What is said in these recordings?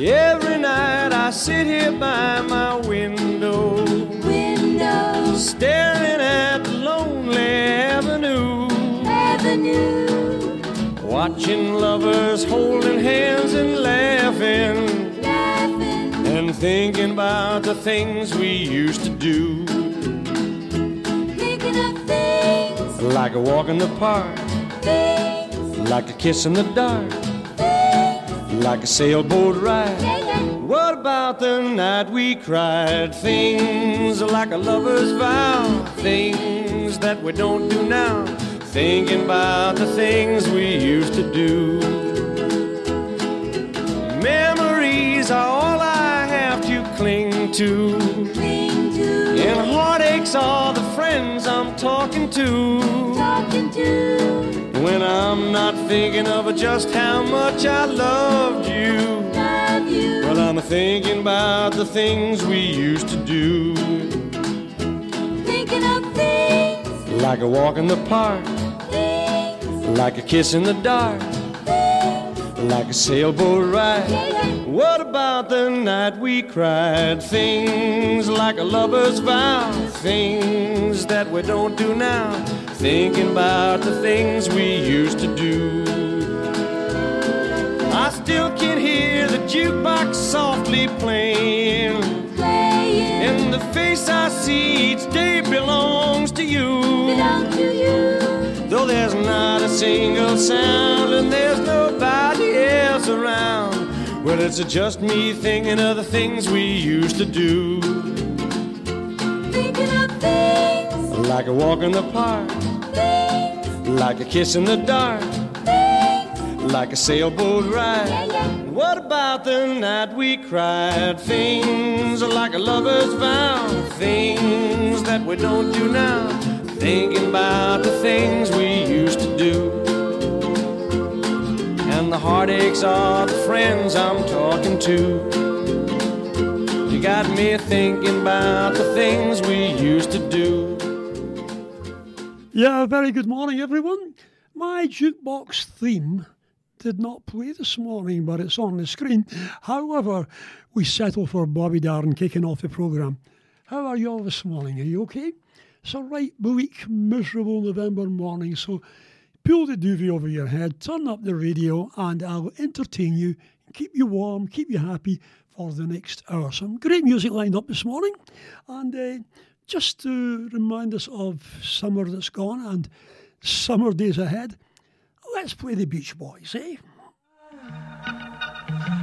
Every night I sit here by my window, window, staring at the lonely avenue, avenue, watching lovers holding hands and laughing, laughing, and thinking about the things we used to do, thinking of things, like a walk in the park, things, like a kiss in the dark, like a sailboat ride. What about the night we cried? Things like a lover's vow, things that we don't do now. Thinking about the things we used to do. Memories are all I have to cling to. Cling to, And heartaches are the friends I'm talking to. talking to, When I'm not thinking of just how much I loved you. love you, Well, I'm thinking about the things we used to do. thinking of things, Like a walk in the park, things, like a kiss in the dark, things, like a sailboat ride. yeah, yeah. What about the night we cried? Things like a lover's vow, things that we don't do now. Thinking about the things we used to do. I still can hear the jukebox softly playing. playing, And the face I see each day belongs to you. belong to you, Though there's not a single sound and there's nobody else around. Well, it's just me thinking of the things we used to do. thinking of things, Like a walk in the park, like a kiss in the dark, like a sailboat yeah, ride. yeah. What about the night we cried? Things like a lover's vow, things that we don't do now. Thinking about the things we used to do. And the heartaches are the friends I'm talking to. You got me thinking about the things we used to do. Yeah, very good morning, everyone. My jukebox theme did not play this morning, but it's on the screen. However, we settle for Bobby Darin kicking off the programme. How are you all this morning? Are you okay? It's a right bleak, miserable November morning, so pull the duvet over your head, turn up the radio, and I'll entertain you, keep you warm, keep you happy for the next hour. Some great music lined up this morning, and uh, just to remind us of summer that's gone and summer days ahead, let's play the Beach Boys, eh?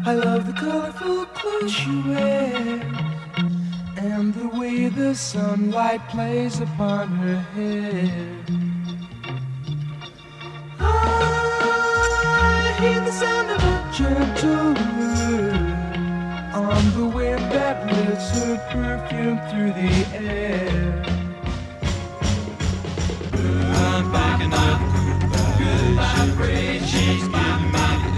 I love the colorful clothes you wear and the way the sunlight plays upon her hair. I hear the sound of a gentle word on the wind that lifts her perfume through the air. I'm picking up good vibrations, my mind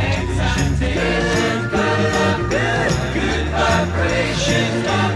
excitation, good, good, good vibrations,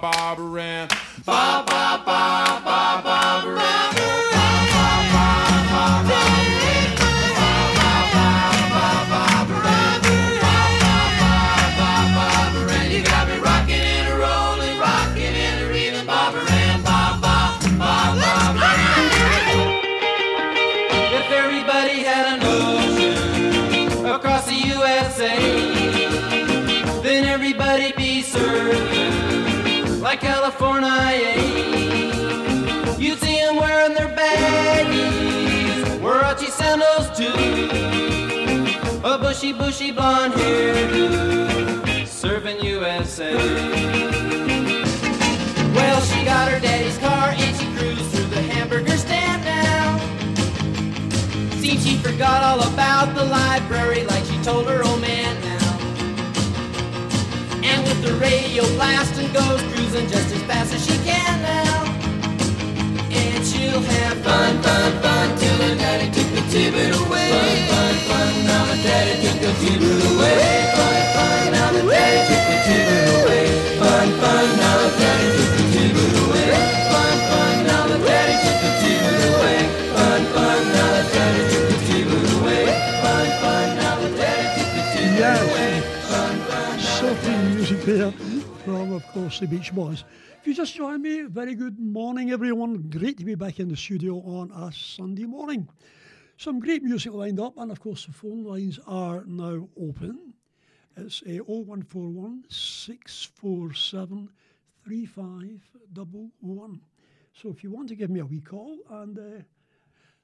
Ba ba ba You'd see them wearing their baggies, Huarachi sandals too, a bushy, bushy blonde hairdo, surfing USA. Well, she got her daddy's car and she cruised through the hamburger stand now. Seems she forgot all about the library like she told her old man with the radio blasting goes cruising just as fast as she can now. And she'll have fun, fun, fun till her daddy took the T-Bird away. Fun, fun, fun, now the daddy took the T-Bird away. Fun, fun, now the daddy took the T-Bird away. Fun, fun, now the daddy took the T-Bird away. From, of course, the Beach Boys. If you just joined me, very good morning, everyone. Great to be back in the studio on a Sunday morning. Some great music lined up, and of course, the phone lines are now open. It's uh, 0141 647 3511. So if you want to give me a wee call, and uh,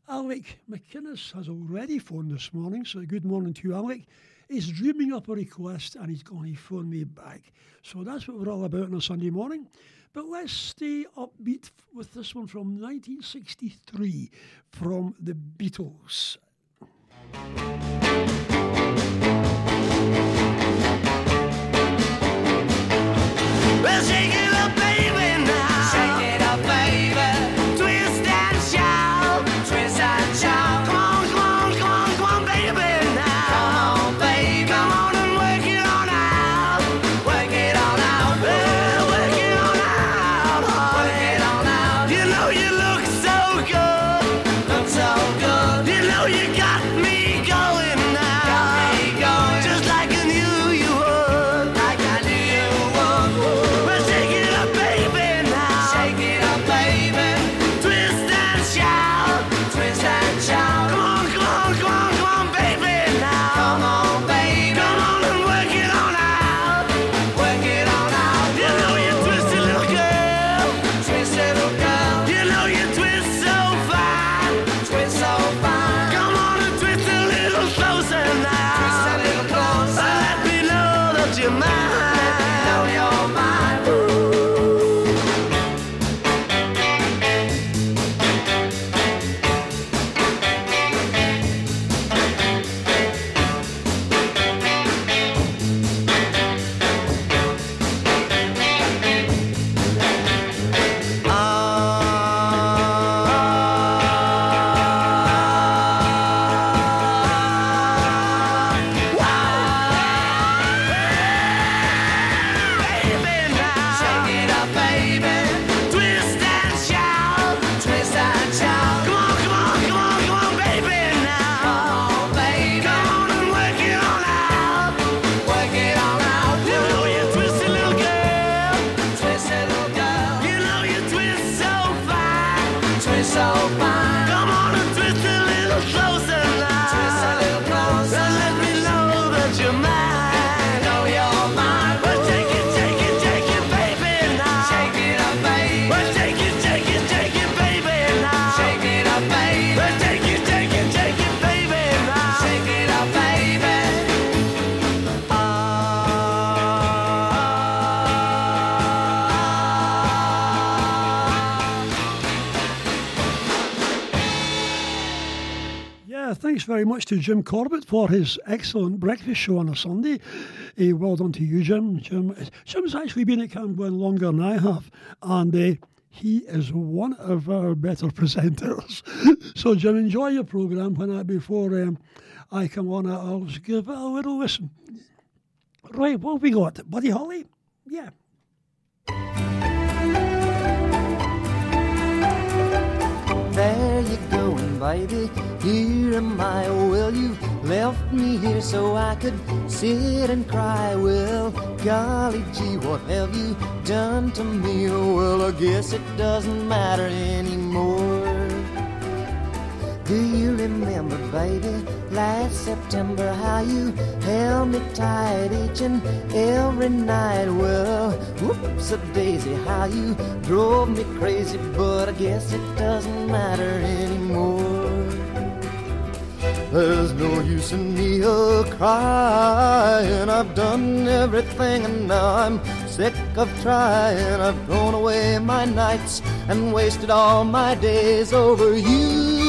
Alec McInnes has already phoned this morning, so good morning to you, Alec. He's dreaming up a request and he's going to phone me back. So that's what we're all about on a Sunday morning. But let's stay upbeat with this one from 1963 from the Beatles. Well, shake it up, thanks very much to Jim Corbett for his excellent breakfast show on a Sunday. Eh, well done to you, Jim. Jim. Jim's actually been at Camglen longer than I have, and uh, he is one of our better presenters. so, Jim, enjoy your programme when I before um, I come on. I'll just give it a little listen. Right, what have we got? Buddy Holly? Yeah. There you going, baby. Here am I. Well, you left me here so I could sit and cry. Well, golly gee, what have you done to me? Well, I guess it doesn't matter anymore. Do you remember, baby, last September how you held me tight each and every night? Well, whoops a daisy, how you drove me crazy, but I guess it doesn't matter anymore. There's no use in me a crying. I've done everything and now I'm sick of trying. I've thrown away my nights and wasted all my days over you.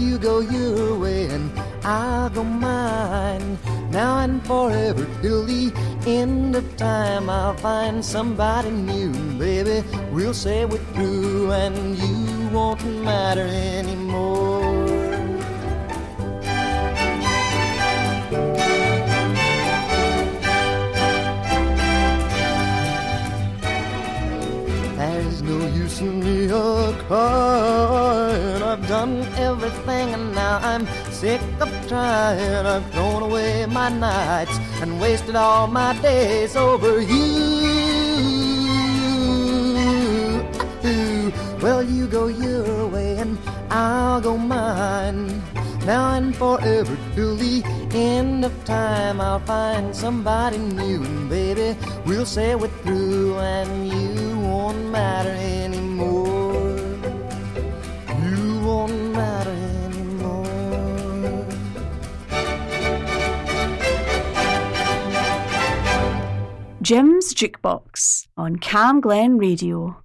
You go your way and I'll go mine. Now and forever till the end of time, I'll find somebody new, baby. We'll say we're through and you won't matter anymore. There's no use in me oh, a crying. I've done everything and now I'm sick of trying. I've thrown away my nights and wasted all my days over you. Well, you go your way and I'll go mine. Now and forever till the end of time, I'll find somebody new, and baby, we'll say we're through, and you won't matter anymore. Jim's Jukebox on Cam Glen Radio.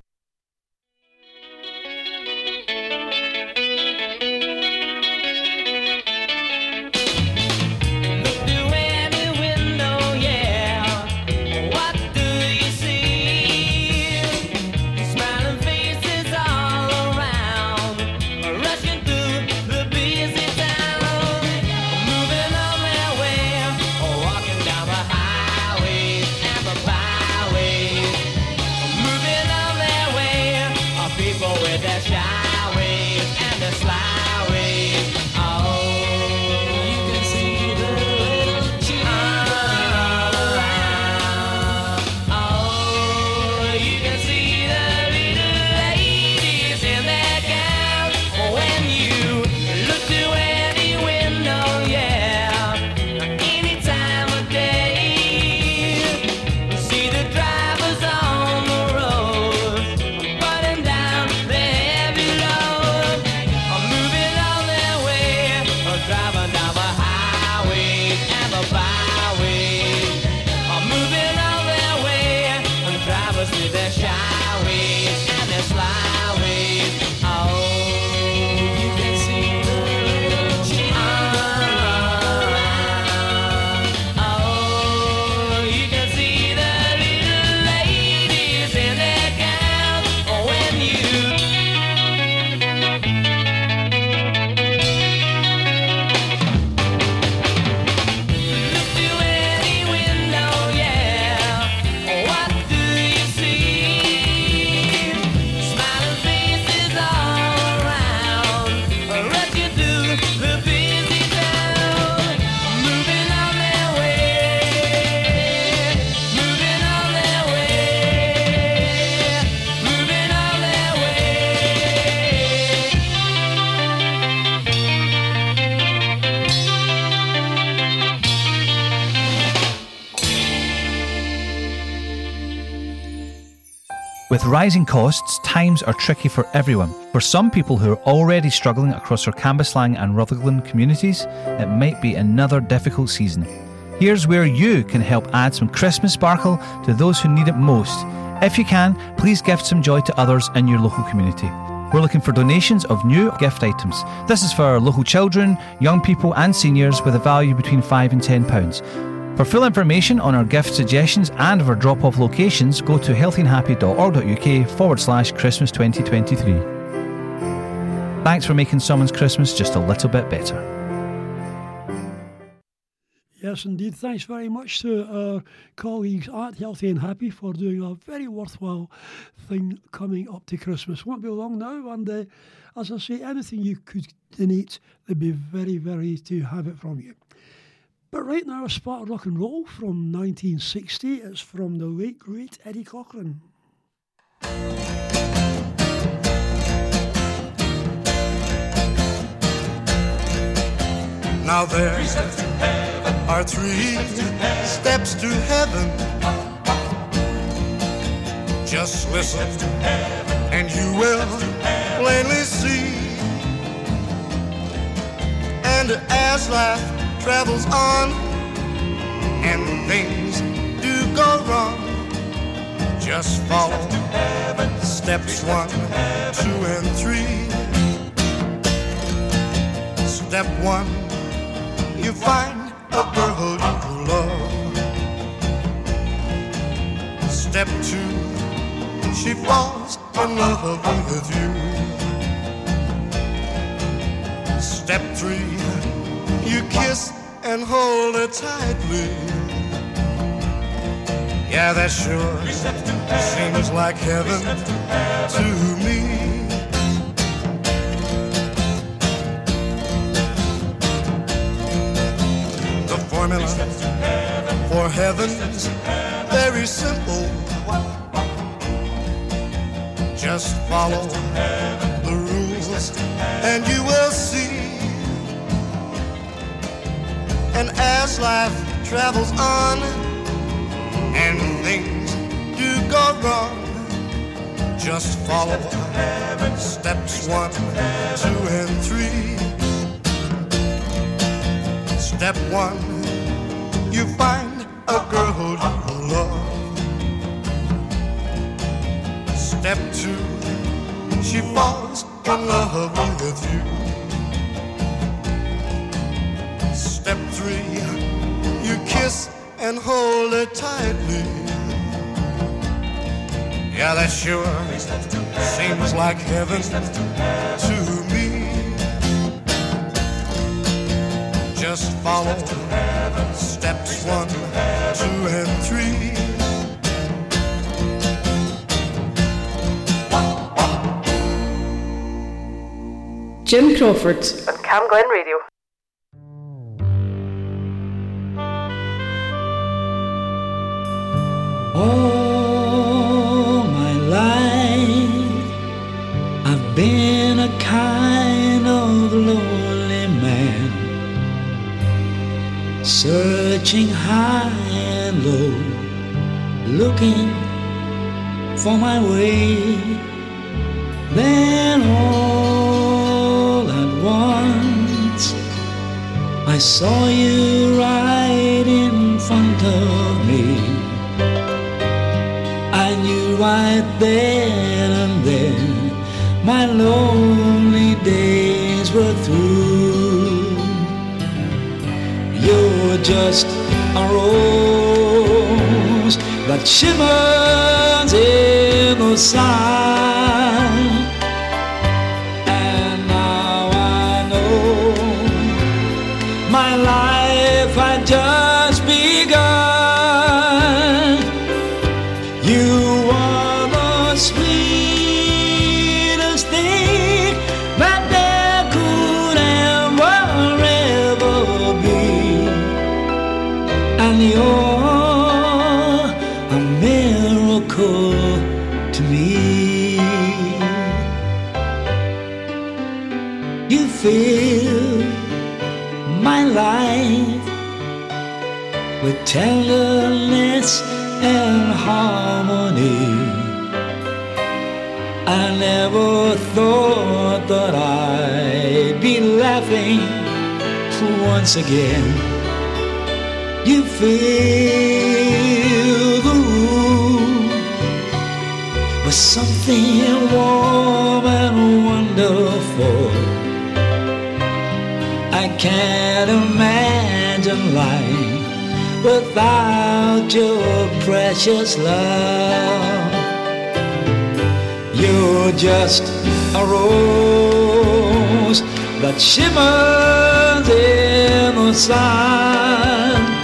Costs, times are tricky for everyone. For some people who are already struggling across our Cambuslang and Rutherglen communities, it might be another difficult season. Here's where you can help add some Christmas sparkle to those who need it most. If you can, please gift some joy to others in your local community. We're looking for donations of new gift items. This is for local children, young people, and seniors with a value between £5 and £10. For full information on our gift suggestions and of our drop off locations, go to healthyandhappy.org.uk forward slash Christmas 2023. Thanks for making someone's Christmas just a little bit better. Yes, indeed. Thanks very much to our colleagues at Healthy and Happy for doing a very worthwhile thing coming up to Christmas. Won't be long now, and uh, as I say, anything you could donate, they'd be very, very to have it from you. But right now, a spot of rock and roll from 1960. It's from the late great Eddie Cochran. Now there are three steps to heaven. Just listen, and you will plainly see. And as life travels on, and things do go wrong, just follow steps one, two, and three. Step one you find a girl you love. Step two, she falls in love with you. Step three, you kiss and hold her tightly. Yeah, that sure seems like heaven to me. The formula for heaven's very simple. Just follow the rules and you will see. And as life travels on and things do go wrong, just follow steps one, two, and three. Step one, you find a girl who you love. Step two, she falls in love with you. And hold it tightly. Yeah, that sure seems like heaven to me. Just follow steps one, two, and three. Jim Crawford on Cam Glen Radio. Searching high and low, looking for my way. Then all at once I saw you a rose that shimmers in the sun. Once again. You fill the room with something warm and wonderful. I can't imagine life without your precious love. You're just a rose that shimmers in the sun.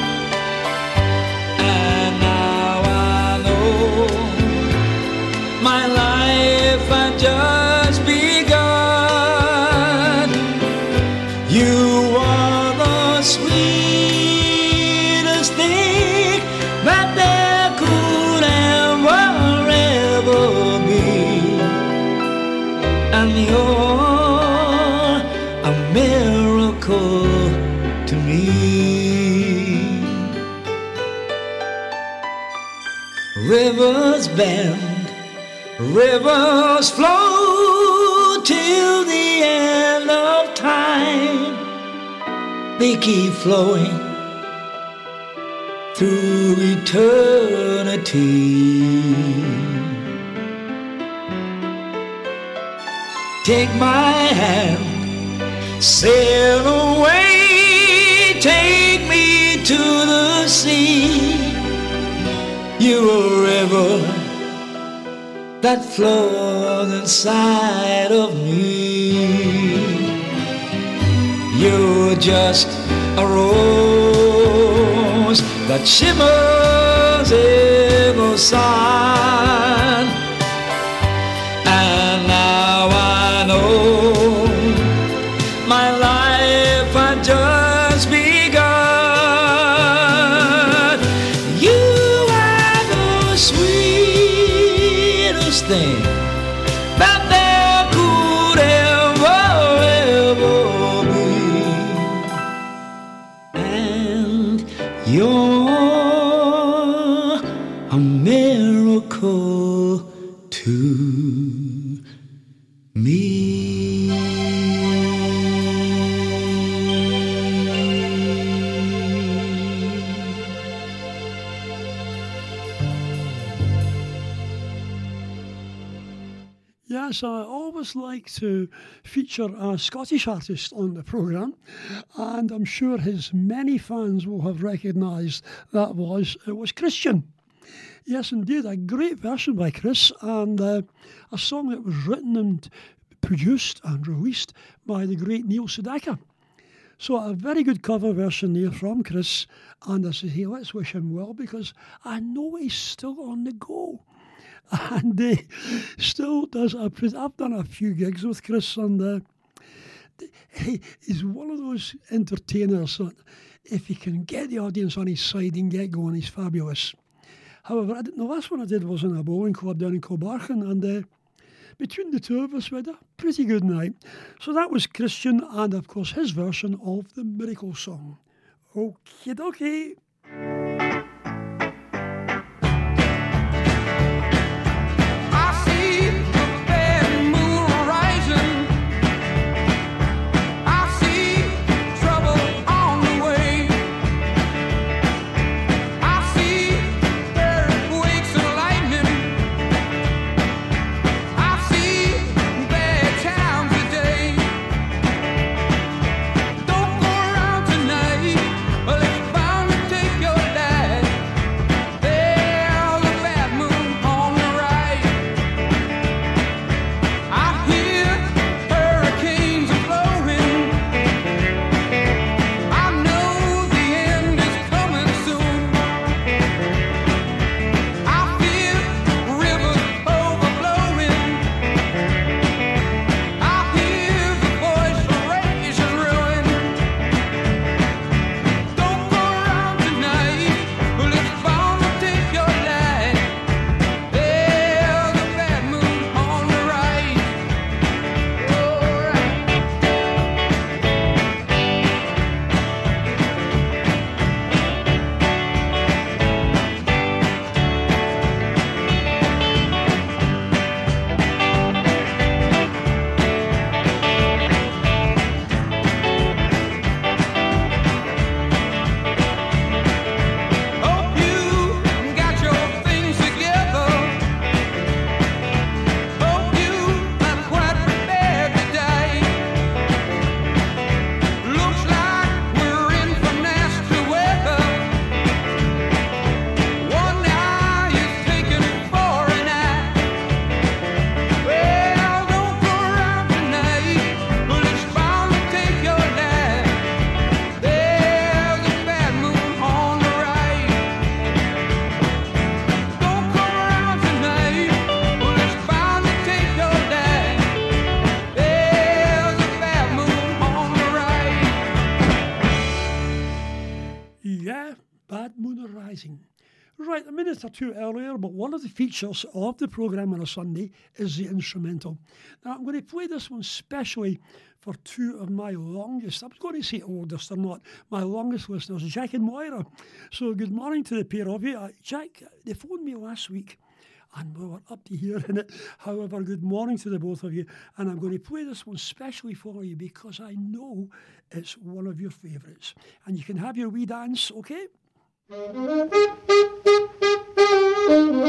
Bend, rivers flow till the end of time. They keep flowing through eternity. Take my hand, sail away, take me to the sea. You're a river that flows inside of me. You're just a rose that shimmers in the sun. Yes, I always like to feature a Scottish artist on the programme, and I'm sure his many fans will have recognised that was it was Christian. Yes, indeed, a great version by Chris, and uh, a song that was written and produced and released by the great Neil Sedaka. So a very good cover version there from Chris, and I say, hey, let's wish him well because I know he's still on the go and he still does. A, pre- I've done a few gigs with Chris, uh, he, he's one of those entertainers that if he can get the audience on his side and get going, he's fabulous. However, I didn't, the last one I did was in a bowling club down in Kilbarchan, and uh, between the two of us, we had a pretty good night. So that was Christian, and of course his version of the Miracle Song. Okay, dokie. Minute or two earlier, but one of the features of the programme on a Sunday is the instrumental. Now, I'm going to play this one specially for two of my longest, I'm going to say oldest or not, my longest listeners, Jack and Moira. So, good morning to the pair of you. Uh, Jack, they phoned me last week and we were up to hearing it. However, good morning to the both of you. And I'm going to play this one specially for you because I know it's one of your favourites. And you can have your wee dance, okay? Yeah,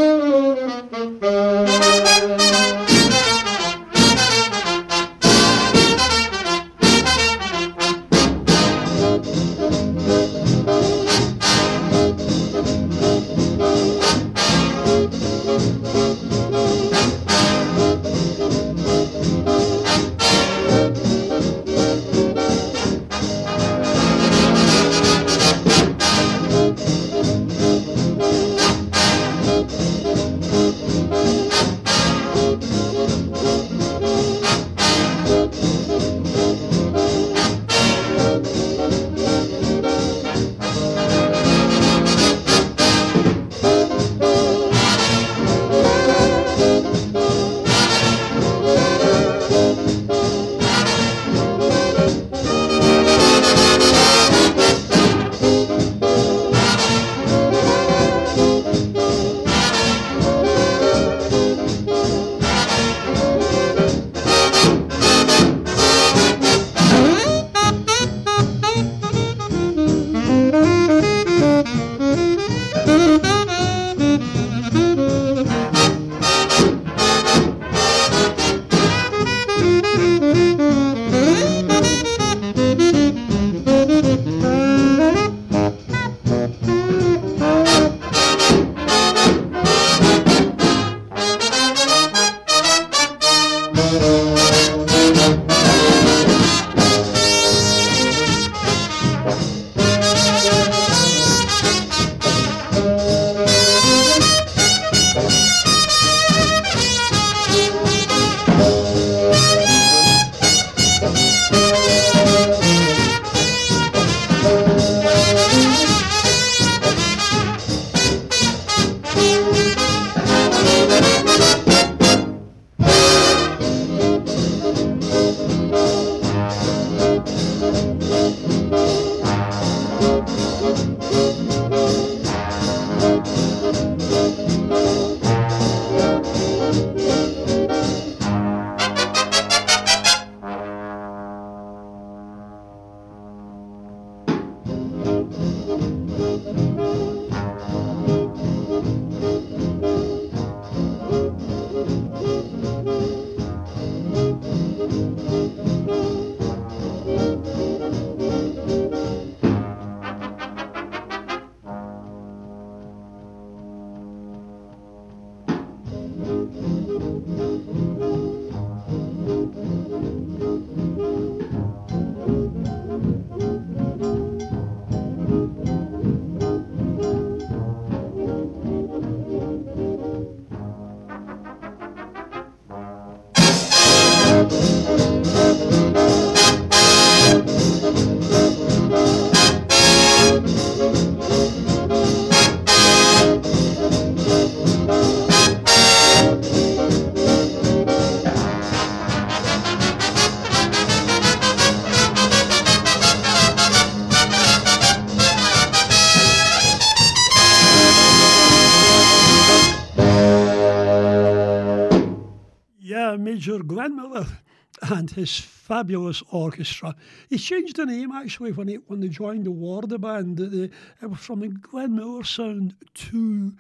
his fabulous orchestra. He changed the name actually when he when they joined the war, the band. The, it was from the Glenn Miller sound to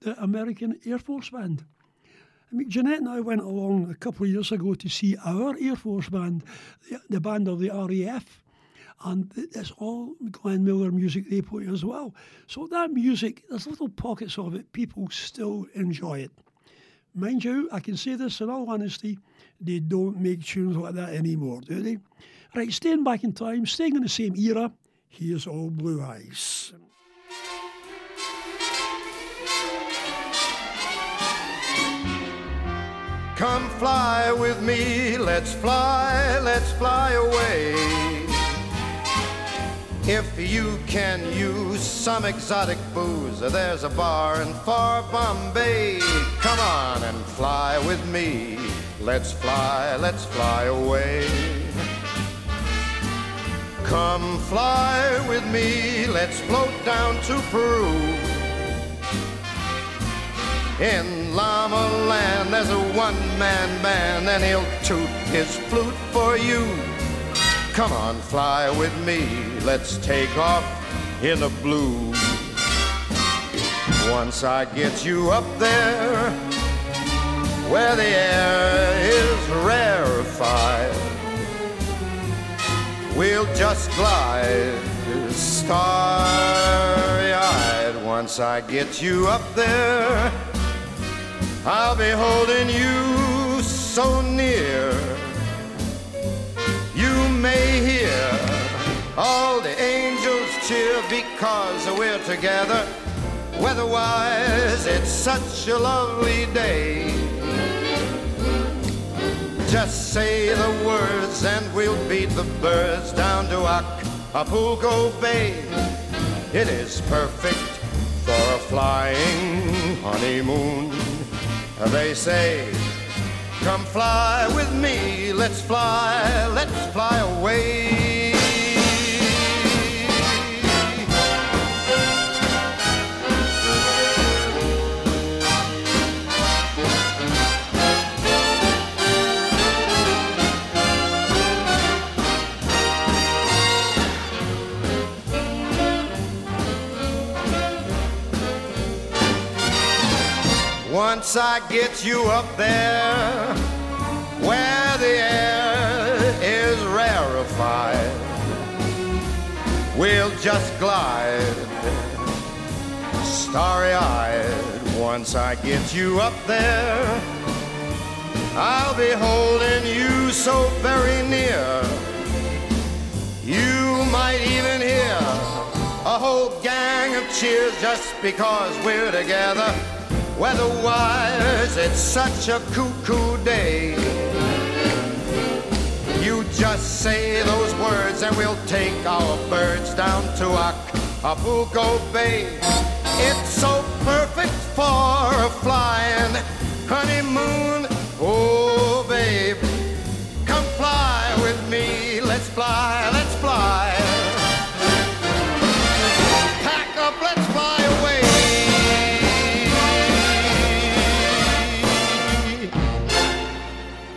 the American Air Force Band. I mean, Jeanette and I went along a couple of years ago to see our Air Force band, the, the band of the RAF, and it's all Glenn Miller music they play as well. So that music, there's little pockets of it, people still enjoy it. Mind you, I can say this in all honesty, they don't make tunes like that anymore, do they? Right, staying back in time, staying in the same era, here's Old Blue Eyes. Come fly with me, let's fly, let's fly away. If you can use some exotic booze, there's a bar in far Bombay. Come on and fly with me. Let's fly, let's fly away. Come fly with me, let's float down to Peru. In Llama Land, there's a one man band, and he'll toot his flute for you. Come on, fly with me, let's take off in the blue. Once I get you up there, where the air is rarefied, we'll just glide starry eyed. Once I get you up there, I'll be holding you so near. May hear all the angels cheer because we're together. Weatherwise, it's such a lovely day. Just say the words and we'll beat the birds down to Acapulco Bay. It is perfect for a flying honeymoon. They say, Come fly with me, let's fly, let's fly away. Once I get you up there where the air is rarefied, we'll just glide starry eyed. Once I get you up there, I'll be holding you so very near. You might even hear a whole gang of cheers just because we're together. Weatherwise, it's such a cuckoo day. Just say those words and we'll take our birds down to Acapulco Bay. It's so perfect for a flying honeymoon. Oh, babe, come fly with me. Let's fly, let's fly. Pack up, let's fly away.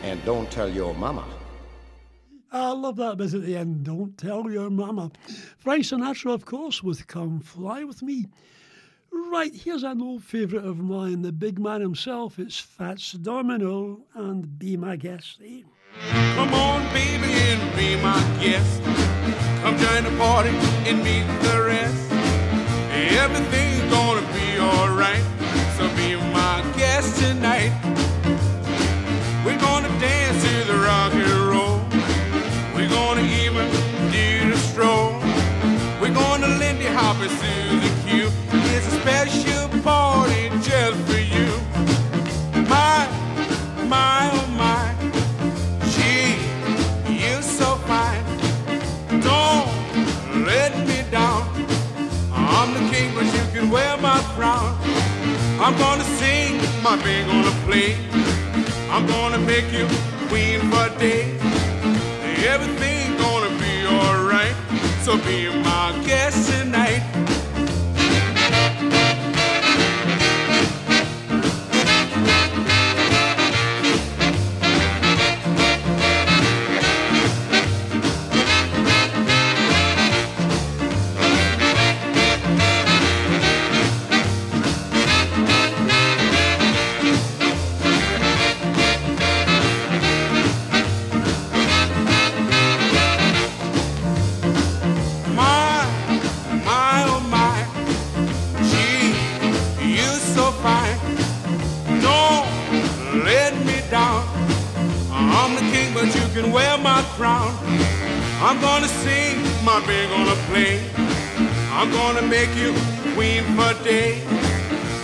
And don't tell your mama. I love that bit at the end. Don't tell your mama. Frank Sinatra, of course, with Come Fly With Me. Right, here's an old favourite of mine, the big man himself. It's Fats Domino and Be My Guest. Eh? Come on, baby, and be my guest. Come join the party and meet the rest. Everything's It's a special party just for you. My, my, oh my. Gee, you're so fine. Don't let me down. I'm the king, but you can wear my crown. I'm gonna sing, my band gonna play. I'm gonna make you queen for a day. Everything. So be my guest tonight.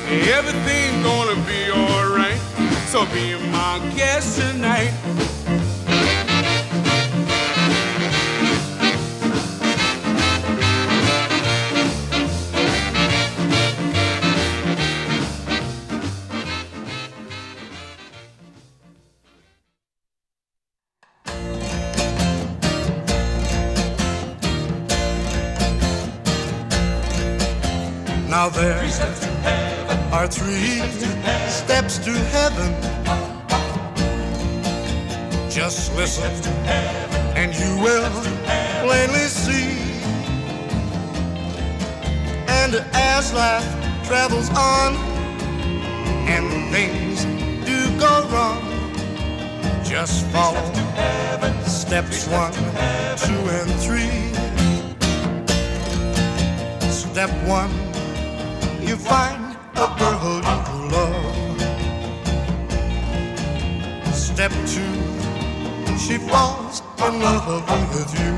Everything's gonna be alright. So be my guest tonight. Now there's are three steps to heaven. Just listen, and you will plainly see. And as life travels on, and things do go wrong, just follow steps one, two, and three. Step one, you find love. Step two, she falls in love with you.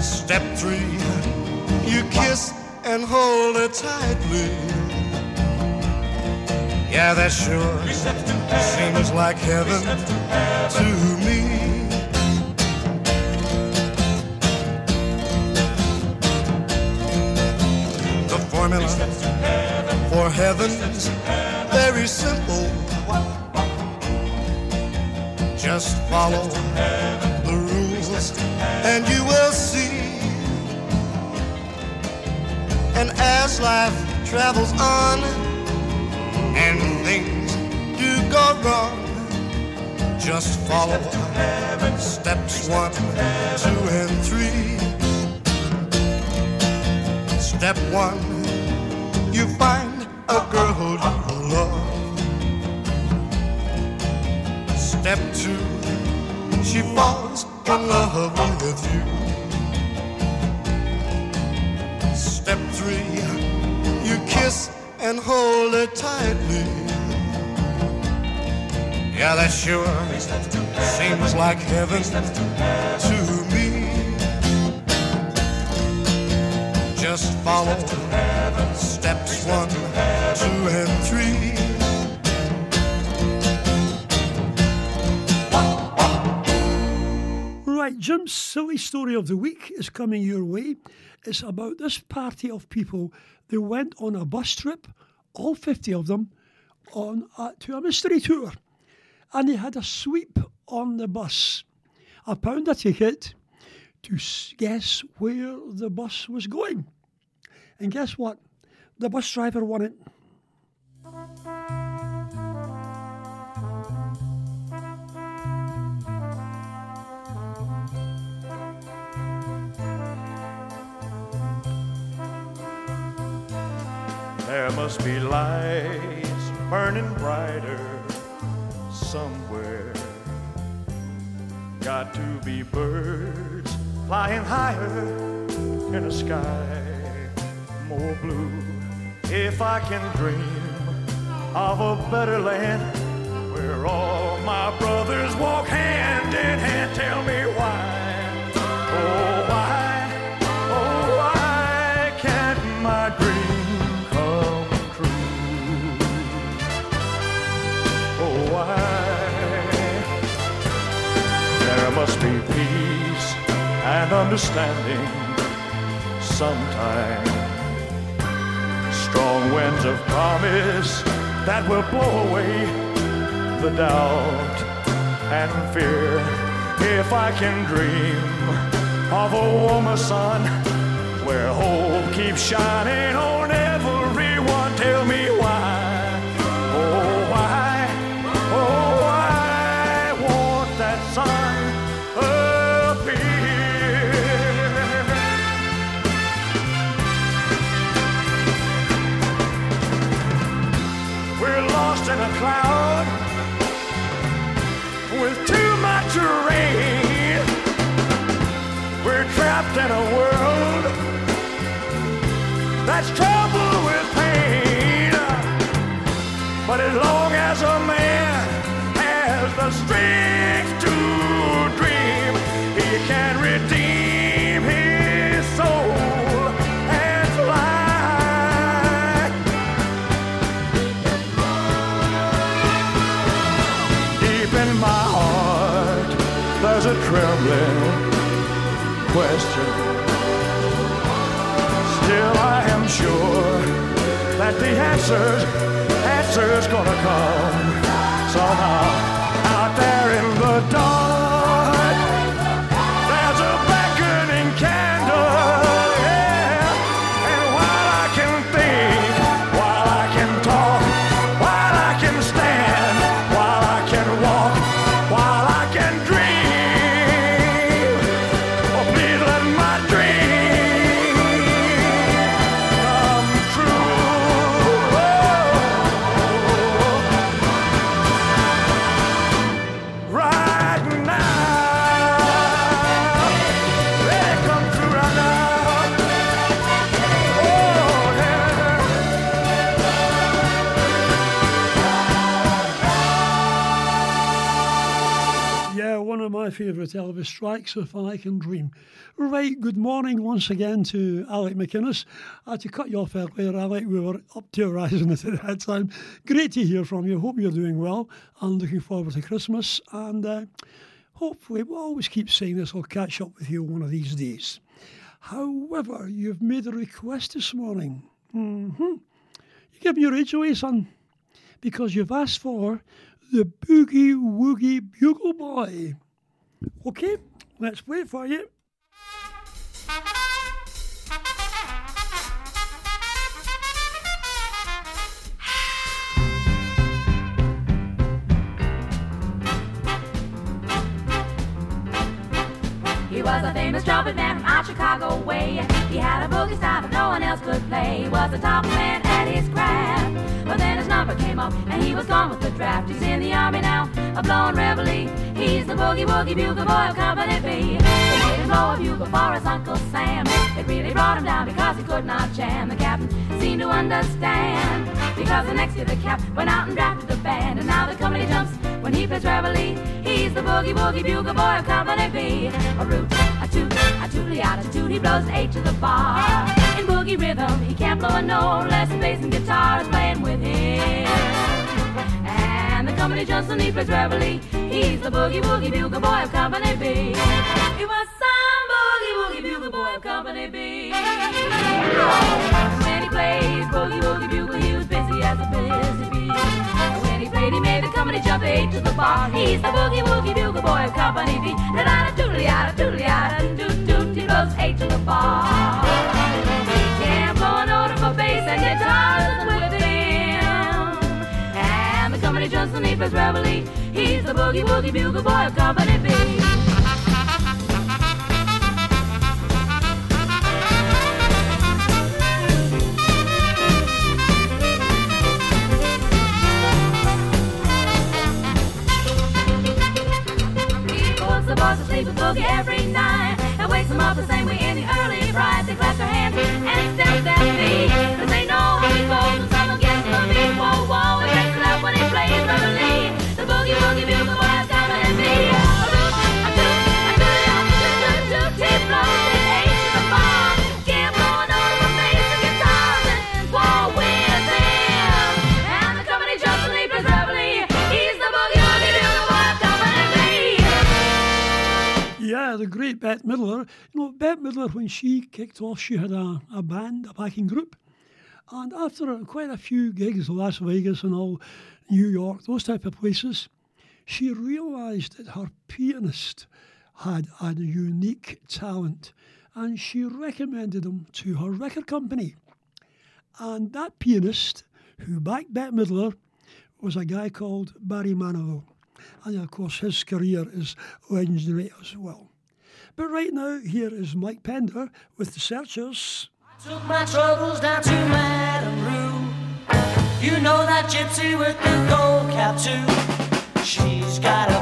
Step three, you kiss and hold her tightly. Yeah, that sure seems like heaven to me. The formula for heaven's very simple. Just follow the rules and you will see. And as life travels on and things do go wrong, just follow steps one, two, and three. Step one, you find a girl who you love. Step two, she falls in love with you. Step three, you kiss and hold her tightly. Yeah, that sure seems like heaven to me. Just follow steps one, two, and three. Right, Jim's silly story of the week is coming your way. It's about this party of people. They went on a bus trip, all 50 of them, on a, to a mystery tour. And they had a sweep on the bus. A pound a ticket to guess where the bus was going. And guess what? The bus driver won it. There must be lights burning brighter somewhere. Got to be birds flying higher in a sky more blue. If I can dream of a better land where all my brothers walk hand in hand, tell me why. Oh, why? Oh, why can't my dream come true? Oh, why? There must be peace and understanding sometime. Strong winds of promise that will blow away the doubt and fear. If I can dream of a warmer sun where hope keeps shining on that the answers, answers gonna come somehow out there in the dark. Elvis If I Can Dream. Right, good morning once again to Alec McInnes. I had to cut you off earlier, Alec. We were up to our eyes in it at that time. Great to hear from you. Hope you're doing well and looking forward to Christmas. And uh, hopefully, we'll always keep saying this, I'll catch up with you one of these days. However, you've made a request this morning. Mm-hmm. You give me your age away, son, because you've asked for the Boogie Woogie Bugle Boy. Okay, let's wait for you. He was a famous trumpet man from out Chicago way. He had a boogie style that no one else could play. He was the top man at his craft. Number came up and he was gone with the draft. He's in the army now, a blowing reveille. He's the boogie woogie bugle boy of Company B. They made him blow a bugle for his Uncle Sam. It really brought him down because he could not jam. The captain seemed to understand. Because the next year the cap went out and drafted the band. And now the company jumps when he plays reveille. He's the boogie woogie bugle boy of Company B. A root, a toot, a tootly out a. He blows an eight to the bar. In boogie rhythm, he can't blow a note unless the bass and guitar is playing with him. Jumps when he plays reveille. He's the boogie woogie bugle boy of Company B. He was some boogie woogie bugle boy of Company B. When he plays boogie woogie bugle, he was busy as a busy bee. When he played, he made the company jump eight to the bar. He's the boogie woogie bugle boy of Company B. Da da da doodly da doodly da doot doot. He blows eight to the bar. He can't blow a note for bass and guitars Jumps when he plays reveille. He's the boogie woogie bugle boy of Company B. puts the boys to sleep with Boogie every night and wakes them up the same way in the early bright. They clap their hands and step their feet The great Bette Midler. You know, Bette Midler, when she kicked off, she had a, a band, a backing group. And after quite a few gigs, in Las Vegas and all, New York, those type of places, she realised that her pianist had a unique talent and she recommended him to her record company. And that pianist, who backed Bette Midler, was a guy called Barry Manilow. And of course, his career is legendary as well. But right now, here is Mike Pender with the Searchers. Took my troubles down to Madame. You know that gypsy with the gold cap too. She's got a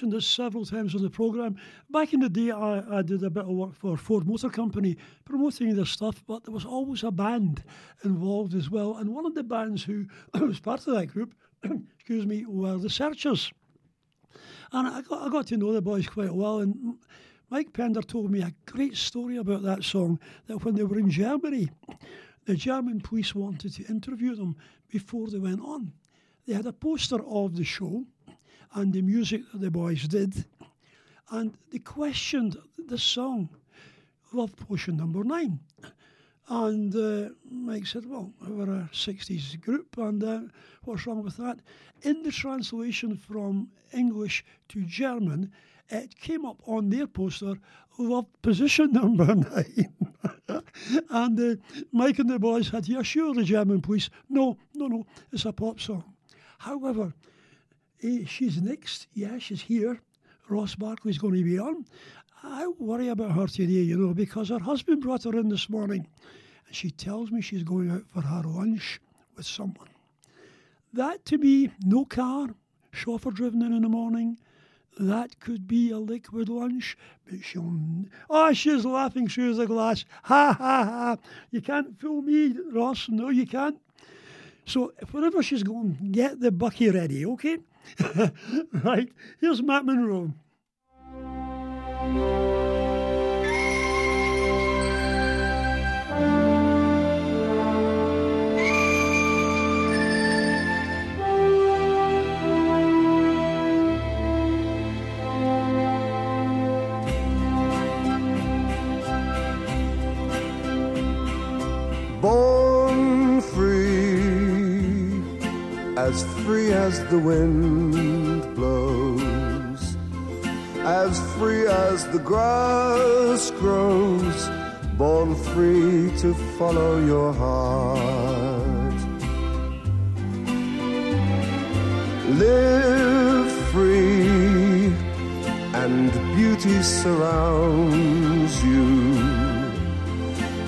mentioned this several times on the programme. Back in the day, I, I did a bit of work for Ford Motor Company promoting their stuff, but there was always a band involved as well. And one of the bands who was part of that group, excuse me, were the Searchers. And I got, I got to know the boys quite well. And Mike Pender told me a great story about that song that when they were in Germany, the German police wanted to interview them before they went on. They had a poster of the show and the music that the boys did, and they questioned the song, Love Potion Number Nine. And uh, Mike said, Well, we're a 60s group, and uh, what's wrong with that? In the translation from English to German, it came up on their poster, Love Position Number Nine. and uh, Mike and the boys had to assure the German police, No, no, no, it's a pop song. However, eh, she's next. Yeah, she's here. Ross Barkley's going to be on. I worry about her today, you know, because her husband brought her in this morning and she tells me she's going out for her lunch with someone. That to me, no car, chauffeur driven in in the morning. That could be a liquid lunch, but she'll. Oh, she's laughing through the glass. Ha ha ha! You can't fool me, Ross. No, you can't. So wherever she's going, get the bucky ready, okay? right, here's Matt Monro. As the wind blows, as free as the grass grows, born free to follow your heart. Live free, and beauty surrounds you.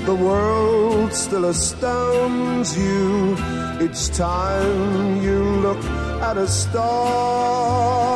The world still astounds you each time you look a star.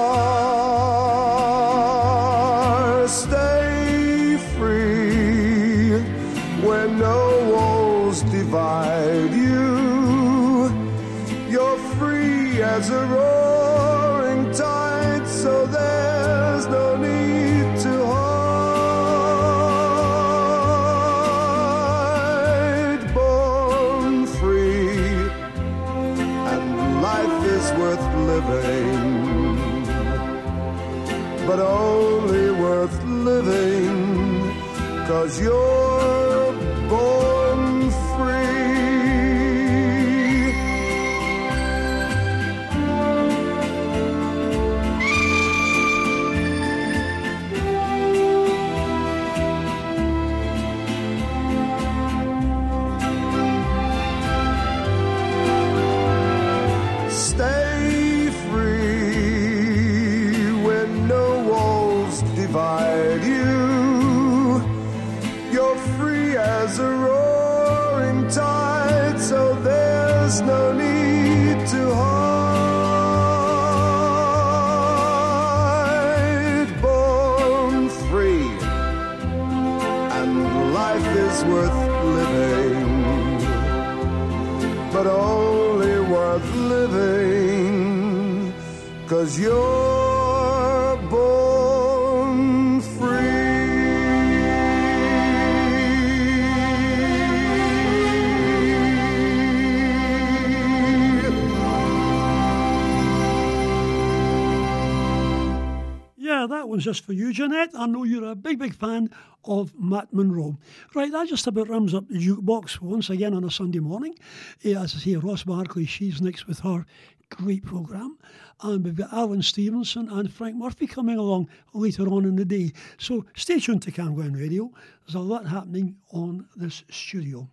Divide you. You're free as a roaring tide, so there's no need to hide. Born free, and life is worth living but only worth living cause you're one's just for you, Jeanette. I know you're a big, big fan of Matt Monro. Right, that just about rums up the jukebox once again on a Sunday morning. Eh, as I say, Ross Barkley, she's next with her great programme. And we've got Alan Stevenson and Frank Murphy coming along later on in the day. So stay tuned to Camglen Radio. There's a lot happening on this studio.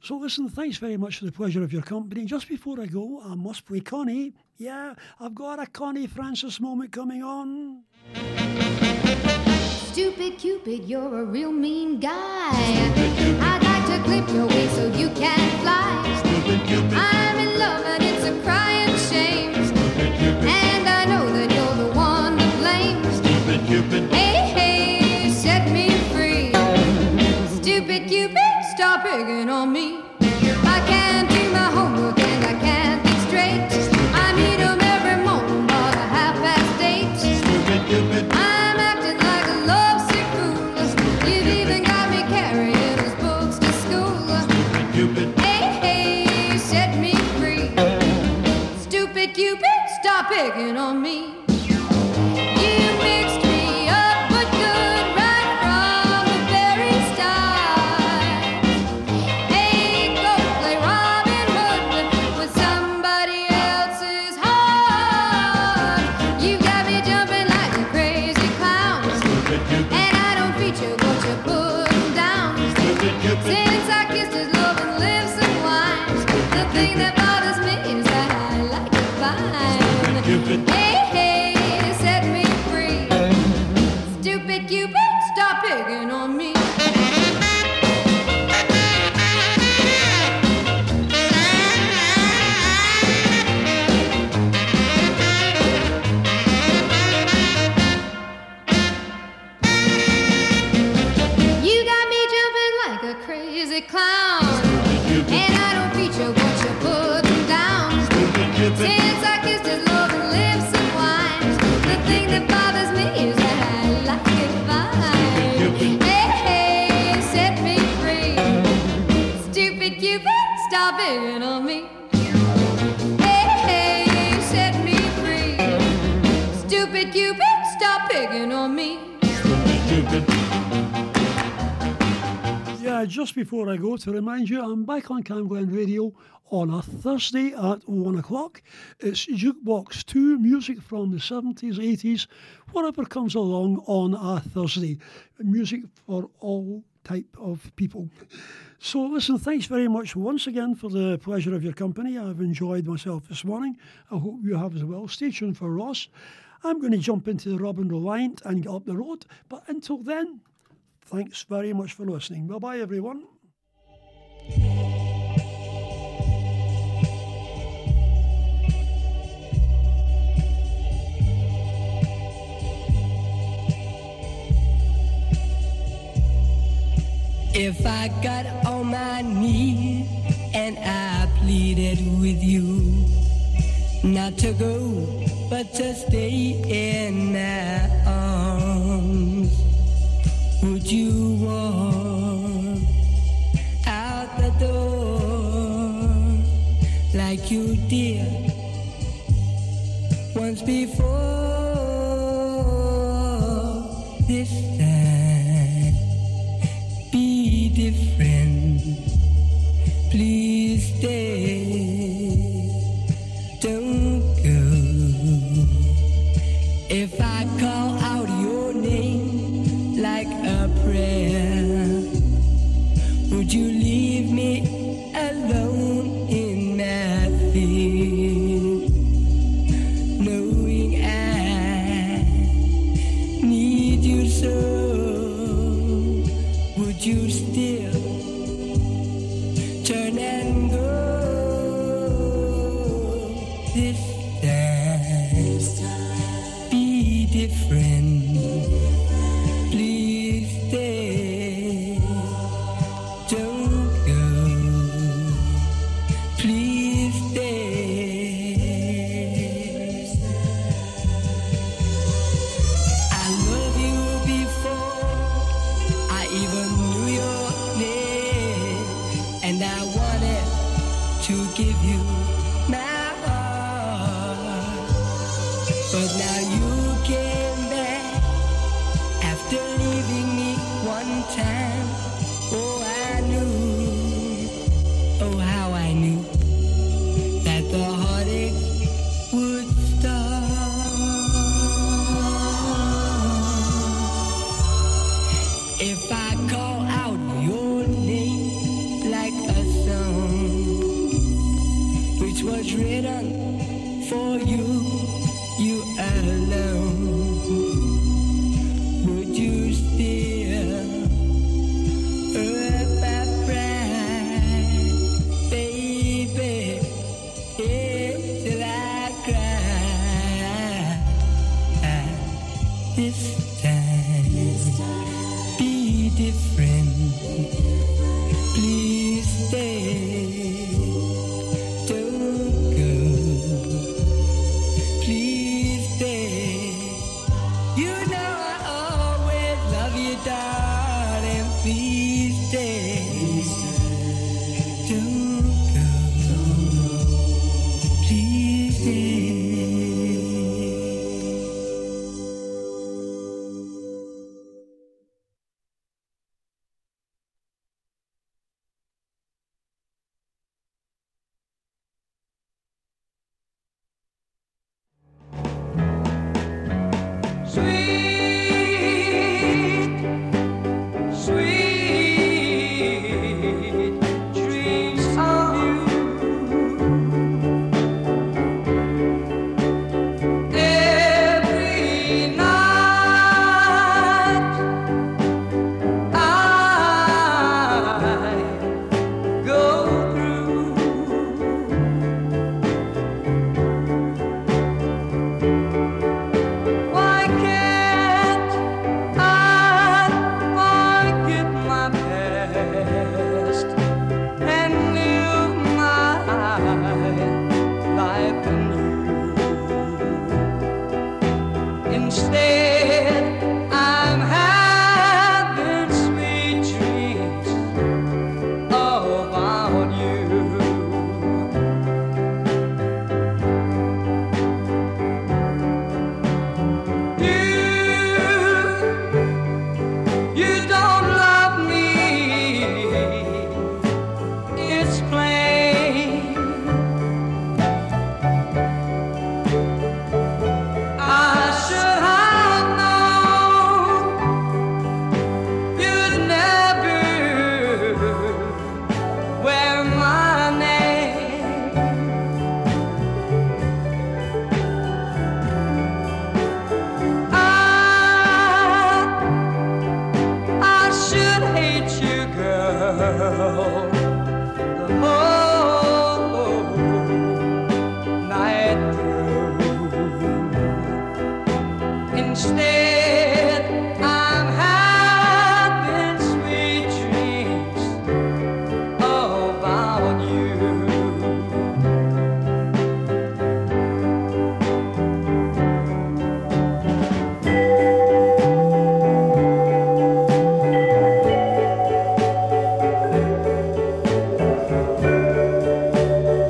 So, listen, thanks very much for the pleasure of your company. Just before I go, I must play Connie. Yeah, I've got a Connie Francis moment coming on. Stupid Cupid, you're a real mean guy. I'd like to clip your wings so you can fly. I'm in love and it's a crying shame. And I know that you're the one to blame. Stupid Cupid. Hey, hey, set me free. Stupid Cupid, stop picking on me. Before I go, to remind you, I'm back on Camglen Radio on a Thursday at 1 o'clock. It's Jukebox 2, music from the 70s, 80s, whatever comes along on a Thursday. Music for all type of people. So listen, thanks very much once again for the pleasure of your company. I've enjoyed myself this morning. I hope you have as well. Stay tuned for Ross. I'm going to jump into the Robin Reliant and get up the road. But until then, thanks very much for listening. Bye bye, everyone. If I got on my knees and I pleaded with you not to go, but to stay in my arms, would you walk out the door like you did once before? You my heart. But now you came back after leaving me one time.